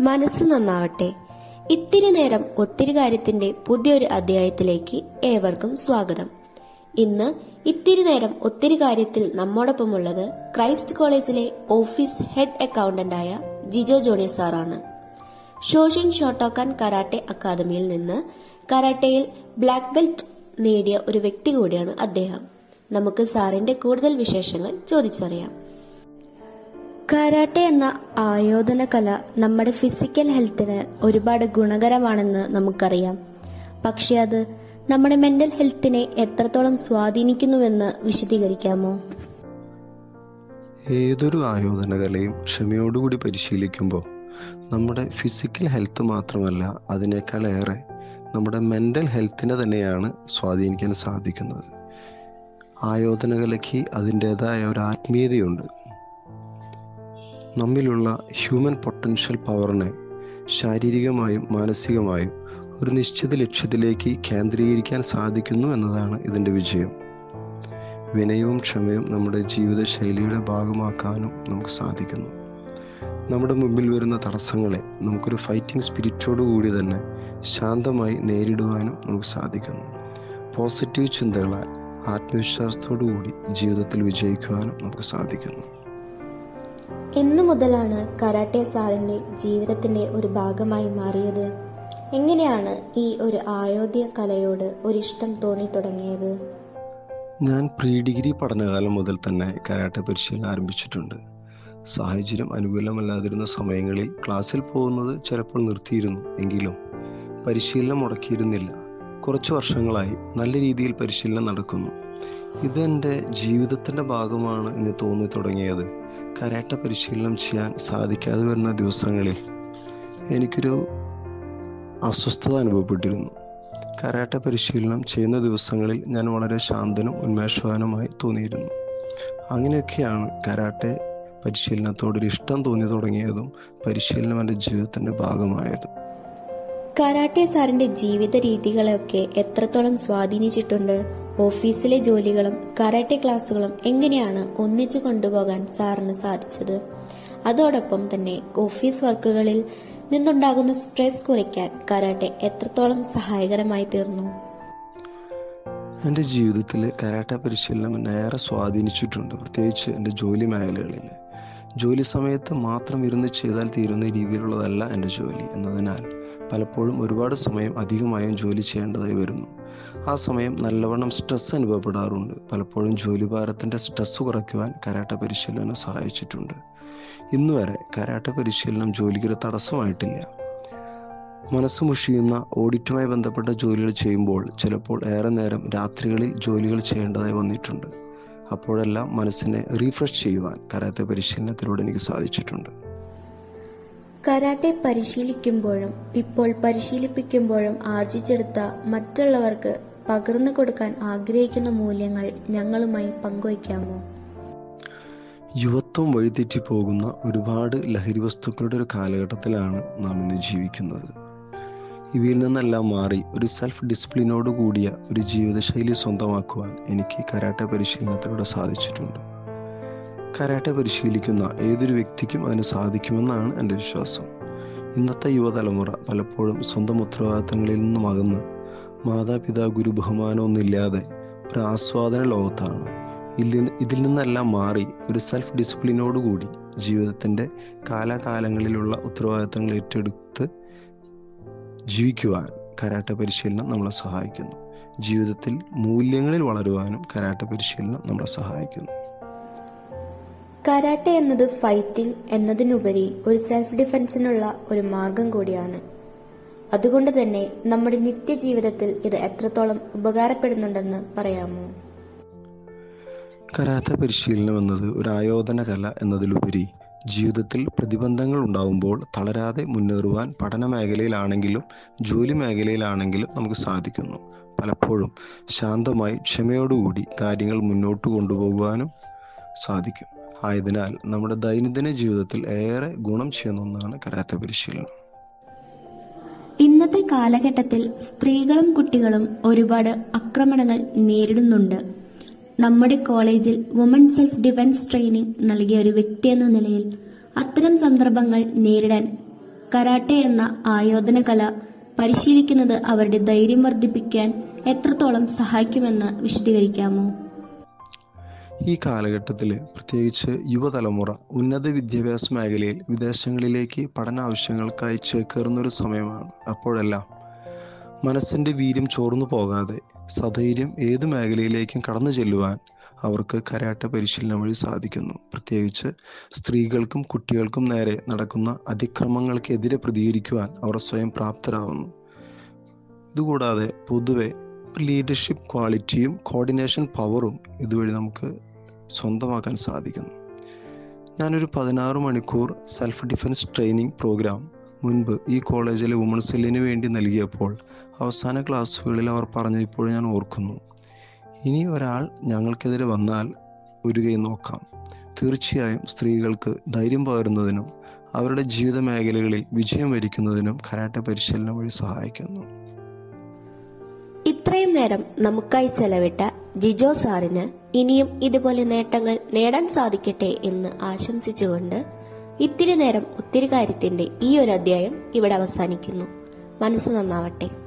മനസ്സ് നന്നാവട്ടെ. ഇത്തിരി നേരം ഒത്തിരി കാര്യത്തിന്റെ പുതിയൊരു അധ്യായത്തിലേക്ക് ഏവർക്കും സ്വാഗതം. ഇന്ന് ഇത്തിരി നേരം ഒത്തിരി കാര്യത്തിൽ നമ്മോടൊപ്പമുള്ളത് ക്രൈസ്റ്റ് കോളേജിലെ ഓഫീസ് ഹെഡ് അക്കൗണ്ടന്റായ ജിജോ ജോണി സാറാണ്. ഷോഷിൻ ഷോട്ടോക്കാൻ കരാട്ടെ അക്കാദമിയിൽ നിന്ന് കരാട്ടയിൽ ബ്ലാക്ക് ബെൽറ്റ് നേടിയ ഒരു വ്യക്തി കൂടിയാണ് അദ്ദേഹം. നമുക്ക് സാറിന്റെ കൂടുതൽ വിശേഷങ്ങൾ ചോദിച്ചറിയാം. കരാട്ടെ എന്ന ആയോധന കല നമ്മുടെ ഫിസിക്കൽ ഹെൽത്തിന് ഒരുപാട് ഗുണകരമാണെന്ന് നമുക്കറിയാം. പക്ഷെ അത് നമ്മുടെ മെന്റൽ ഹെൽത്തിനെ എത്രത്തോളം സ്വാധീനിക്കുന്നുവെന്ന് വിശദീകരിക്കാമോ? ഏതൊരു ആയോധന കലയും ക്ഷമയോടുകൂടി പരിശീലിക്കുമ്പോൾ നമ്മുടെ ഫിസിക്കൽ ഹെൽത്ത് മാത്രമല്ല അതിനേക്കാൾ ഏറെ നമ്മുടെ മെന്റൽ ഹെൽത്തിനെ തന്നെയാണ് സ്വാധീനിക്കാൻ സാധിക്കുന്നത്. ആയോധന കലയ്ക്ക് അതിന്റെതായ ഒരു ആത്മീയതയുണ്ട്. നമ്മിലുള്ള ഹ്യൂമൻ പൊട്ടൻഷ്യൽ പവറിനെ ശാരീരികമായും മാനസികമായും ഒരു നിശ്ചിത ലക്ഷ്യത്തിലേക്ക് കേന്ദ്രീകരിക്കാൻ സാധിക്കുന്നു എന്നതാണ് ഇതിന്റെ വിജയം. വിനയവും ക്ഷമയും നമ്മുടെ ജീവിതശൈലിയുടെ ഭാഗമാക്കാനും നമുക്ക് സാധിക്കുന്നു. നമ്മുടെ മുമ്പിൽ വരുന്ന തടസ്സങ്ങളെ നമുക്കൊരു ഫൈറ്റിംഗ് സ്പിരിറ്റോടു കൂടി തന്നെ ശാന്തമായി നേരിടുവാനും നമുക്ക് സാധിക്കുന്നു. പോസിറ്റീവ് ചിന്തകളാൽ ആത്മവിശ്വാസത്തോടു കൂടി ജീവിതത്തിൽ വിജയിക്കുവാനും നമുക്ക് സാധിക്കുന്നു. എന്നു മുതലാണ് കരാട്ടെ സാറിന്റെ ജീവിതത്തിന്റെ ഒരു ഭാഗമായി മാറിയത്. എങ്ങനെയാണ് ഈ ഒരു ആയോധ്യ കലയോട് ഒരിഷ്ടം തോന്നി തുടങ്ങിയത്? ഞാൻ പ്രീ ഡിഗ്രി പഠനകാലം മുതൽ തന്നെ കരാട്ടെ പരിശീലനം ആരംഭിച്ചിട്ടുണ്ട്. സാഹചര്യം അനുകൂലമല്ലാതിരുന്ന സമയങ്ങളിൽ ക്ലാസ്സിൽ പോകുന്നത് ചിലപ്പോൾ നിർത്തിയിരുന്നു. എങ്കിലും പരിശീലനം മുടക്കിയിരുന്നില്ല. കുറച്ച് വർഷങ്ങളായി നല്ല രീതിയിൽ പരിശീലനം നടക്കുന്നു. ഇത് എന്റെ ജീവിതത്തിന്റെ ഭാഗമാണ് എന്ന് തോന്നി തുടങ്ങിയത്. കരാട്ട പരിശീലനം ചെയ്യാൻ സാധിക്കാതെ വരുന്ന ദിവസങ്ങളിൽ എനിക്കൊരു അസ്വസ്ഥത അനുഭവപ്പെട്ടിരുന്നു. കരാട്ട പരിശീലനം ചെയ്യുന്ന ദിവസങ്ങളിൽ ഞാൻ വളരെ ശാന്തനും ഉന്മേഷവാനുമായി തോന്നിയിരുന്നു. അങ്ങനെയൊക്കെയാണ് കരാട്ടെ പരിശീലനത്തോടൊരു ഇഷ്ടം തോന്നി തുടങ്ങിയതും പരിശീലനം എന്റെ ജീവിതത്തിന്റെ ഭാഗമായതും. കരാട്ടെ സാറിന്റെ ജീവിത രീതികളെയൊക്കെ എത്രത്തോളം സ്വാധീനിച്ചിട്ടുണ്ട്? ഓഫീസിലെ ജോലികളും കരാട്ടെ ക്ലാസ്സുകളും എങ്ങനെയാണ് ഒന്നിച്ചു കൊണ്ടുപോകാൻ സാറിന് സാധിച്ചത്? അതോടൊപ്പം തന്നെ ഓഫീസ് വർക്കുകളിൽ നിന്നുണ്ടാകുന്ന സ്ട്രെസ് കുറയ്ക്കാൻ കരാട്ടെ എത്രത്തോളം സഹായകരമായി തീർന്നു? എന്റെ ജീവിതത്തിൽ കരാട്ട പരിശീലനം എന്നെ ഏറെ സ്വാധീനിച്ചിട്ടുണ്ട്. പ്രത്യേകിച്ച് എന്റെ ജോലി മേഖലകളിൽ ജോലി സമയത്ത് മാത്രം ഇരുന്ന് ചെയ്താൽ തീരുന്ന രീതിയിലുള്ളതല്ല എന്റെ ജോലി. എന്നതിനാൽ പലപ്പോഴും ഒരുപാട് സമയം അധികമായും ജോലി ചെയ്യേണ്ടതായി വരുന്നു. ആ സമയം നല്ലവണ്ണം സ്ട്രെസ് അനുഭവപ്പെടാറുണ്ട്. പലപ്പോഴും ജോലി ഭാരത്തിന്റെ സ്ട്രെസ് കുറയ്ക്കുവാൻ കരാട്ട പരിശീലനം സഹായിച്ചിട്ടുണ്ട്. ഇന്നുവരെ കരാട്ട പരിശീലനം ജോലിക്കൊരു തടസ്സമായിട്ടില്ല. മനസ്സ് മുഷിയുന്ന ഓഡിറ്റുമായി ബന്ധപ്പെട്ട ജോലികൾ ചെയ്യുമ്പോൾ ചിലപ്പോൾ ഏറെ നേരം രാത്രികളിൽ ജോലികൾ ചെയ്യേണ്ടതായി വന്നിട്ടുണ്ട്. അപ്പോഴെല്ലാം മനസ്സിനെ റീഫ്രഷ് ചെയ്യുവാൻ കരാത്തെ പരിശീലനത്തിലൂടെ എനിക്ക് സാധിച്ചിട്ടുണ്ട്. കരാട്ടെ പരിശീലിക്കുമ്പോഴും ഇപ്പോൾ പരിശീലിപ്പിക്കുമ്പോഴും ആർജിച്ചെടുത്ത മറ്റുള്ളവർക്ക് പകർന്നു കൊടുക്കാൻ ആഗ്രഹിക്കുന്ന മൂല്യങ്ങൾ ഞങ്ങളുമായി പങ്കുവയ്ക്കാമോ? യുവത്വം വഴിതെറ്റി പോകുന്ന ഒരുപാട് ലഹരി വസ്തുക്കളുടെ ഒരു കാലഘട്ടത്തിലാണ് നാം ഇന്ന് ജീവിക്കുന്നത്. ഇവയിൽ നിന്നെല്ലാം മാറി ഒരു സെൽഫ് ഡിസിപ്ലിനോട് കൂടിയ ഒരു ജീവിതശൈലി സ്വന്തമാക്കുവാൻ എനിക്ക് കരാട്ടെ പരിശീലനത്തിലൂടെ സാധിച്ചിട്ടുണ്ട്. കരാട്ടെ പരിശീലിക്കുന്ന ഏതൊരു വ്യക്തിക്കും അതിന് സാധിക്കുമെന്നാണ് എന്റെ വിശ്വാസം. ഇന്നത്തെ യുവതലമുറ പലപ്പോഴും സ്വന്തം ഉത്തരവാദിത്തങ്ങളിൽ നിന്നും അകന്ന് മാതാപിതാ ഗുരു ബഹുമാനമൊന്നുമില്ലാതെ ഒരു ആസ്വാദന ലോകത്താണ്. ഇതിൽ ഇതിൽ നിന്നെല്ലാം മാറി ഒരു സെൽഫ് ഡിസിപ്ലിനോട് കൂടി ജീവിതത്തിന്റെ കാലാകാലങ്ങളിലുള്ള ഉത്തരവാദിത്തങ്ങൾ ഏറ്റെടുത്ത് ജീവിക്കുവാൻ കരാട്ടെ പരിശീലനം നമ്മളെ സഹായിക്കുന്നു. ജീവിതത്തിൽ മൂല്യങ്ങളിൽ വളരുവാനും കരാട്ടെ പരിശീലനം നമ്മളെ സഹായിക്കുന്നു. കരാട്ടെ എന്നത് ഫൈറ്റിംഗ് എന്നതിനുപരി ഒരു സെൽഫ് ഡിഫൻസിനുള്ള ഒരു മാർഗം കൂടിയാണ്. അതുകൊണ്ട് തന്നെ നമ്മുടെ നിത്യജീവിതത്തിൽ ഇത് എത്രത്തോളം ഉപകാരപ്പെടുന്നുണ്ടെന്ന് പറയാമോ? കരാത്ത പരിശീലനം എന്നത് ഒരു ആയോധന കല എന്നതിലുപരി ജീവിതത്തിൽ പ്രതിബന്ധങ്ങൾ ഉണ്ടാവുമ്പോൾ തളരാതെ മുന്നേറുവാൻ പഠന മേഖലയിലാണെങ്കിലും ജോലി മേഖലയിലാണെങ്കിലും നമുക്ക് സാധിക്കുന്നു. പലപ്പോഴും ശാന്തമായി ക്ഷമയോടുകൂടി കാര്യങ്ങൾ മുന്നോട്ട് കൊണ്ടുപോകുവാനും സാധിക്കും. ആയതിനാൽ നമ്മുടെ ദൈനംദിന ജീവിതത്തിൽ ഏറെ ഗുണം ചെയ്യുന്ന ഒന്നാണ് കരാത്തെ പരിശീലനം. ഇന്നത്തെ കാലഘട്ടത്തിൽ സ്ത്രീകളും കുട്ടികളും ഒരുപാട് ആക്രമണങ്ങൾ നേരിടുന്നുണ്ട്. നമ്മുടെ കോളേജിൽ വുമൺ സെൽഫ് ഡിഫൻസ് ട്രെയിനിങ് നൽകിയ ഒരു വ്യക്തി എന്ന നിലയിൽ അത്തരം സന്ദർഭങ്ങൾ നേരിടാൻ കരാട്ടെ എന്ന ആയോധന കല പരിശീലിക്കുന്നത് അവരുടെ ധൈര്യം വർദ്ധിപ്പിക്കാൻ എത്രത്തോളം സഹായിക്കുമെന്ന് വിശദീകരിക്കാമോ? ഈ കാലഘട്ടത്തിൽ പ്രത്യേകിച്ച് യുവതലമുറ ഉന്നത വിദ്യാഭ്യാസ മേഖലയിൽ വിദേശങ്ങളിലേക്ക് പഠന ആവശ്യങ്ങൾക്കായി ചേക്കേറുന്ന ഒരു സമയമാണ് അപ്പോഴെല്ലാം. മനസ്സിന്റെ വീര്യം ചോർന്നു പോകാതെ സധൈര്യം ഏത് മേഖലയിലേക്കും കടന്നു ചെല്ലുവാൻ അവർക്ക് കരാട്ട പരിശീലനം വഴി സാധിക്കുന്നു. പ്രത്യേകിച്ച് സ്ത്രീകൾക്കും കുട്ടികൾക്കും നേരെ നടക്കുന്ന അതിക്രമങ്ങൾക്കെതിരെ പ്രതികരിക്കുവാൻ അവർ സ്വയം പ്രാപ്തരാകുന്നു. ഇതുകൂടാതെ പൊതുവെ ലീഡർഷിപ്പ് ക്വാളിറ്റിയും കോർഡിനേഷൻ പവറും ഇതുവഴി നമുക്ക് സ്വന്തമാക്കാൻ സാധിക്കുന്നു. ഞാനൊരു പതിനാറ് മണിക്കൂർ സെൽഫ് ഡിഫൻസ് ട്രെയിനിങ് പ്രോഗ്രാം മുൻപ് ഈ കോളേജിലെ സെല്ലിന് വേണ്ടി നൽകിയപ്പോൾ അവസാന ക്ലാസ്സുകളിൽ അവർ പറഞ്ഞത് ഇപ്പോഴും ഞാൻ ഓർക്കുന്നു. ഇനി ഒരാൾ ഞങ്ങൾക്കെതിരെ വന്നാൽ ഒരു കൈ നോക്കാം. തീർച്ചയായും സ്ത്രീകൾക്ക് ധൈര്യം പകരുന്നതിനും അവരുടെ ജീവിത മേഖലകളിൽ വിജയം വരിക്കുന്നതിനും കരാട്ടെ പരിശീലനം വഴി സഹായിക്കുന്നു. ഇത്രയും നേരം നമുക്കായി ചെലവിട്ട ജിജോ സാറിന് ഇനിയും ഇതുപോലെ നേട്ടങ്ങൾ നേടാൻ സാധിക്കട്ടെ എന്ന് ആശംസിച്ചുകൊണ്ട് ഇത്തിരി നേരം ഒത്തിരി കാര്യത്തിന്റെ ഈ ഒരു അധ്യായം ഇവിടെ അവസാനിക്കുന്നു. മനസ്സ് നന്നാവട്ടെ.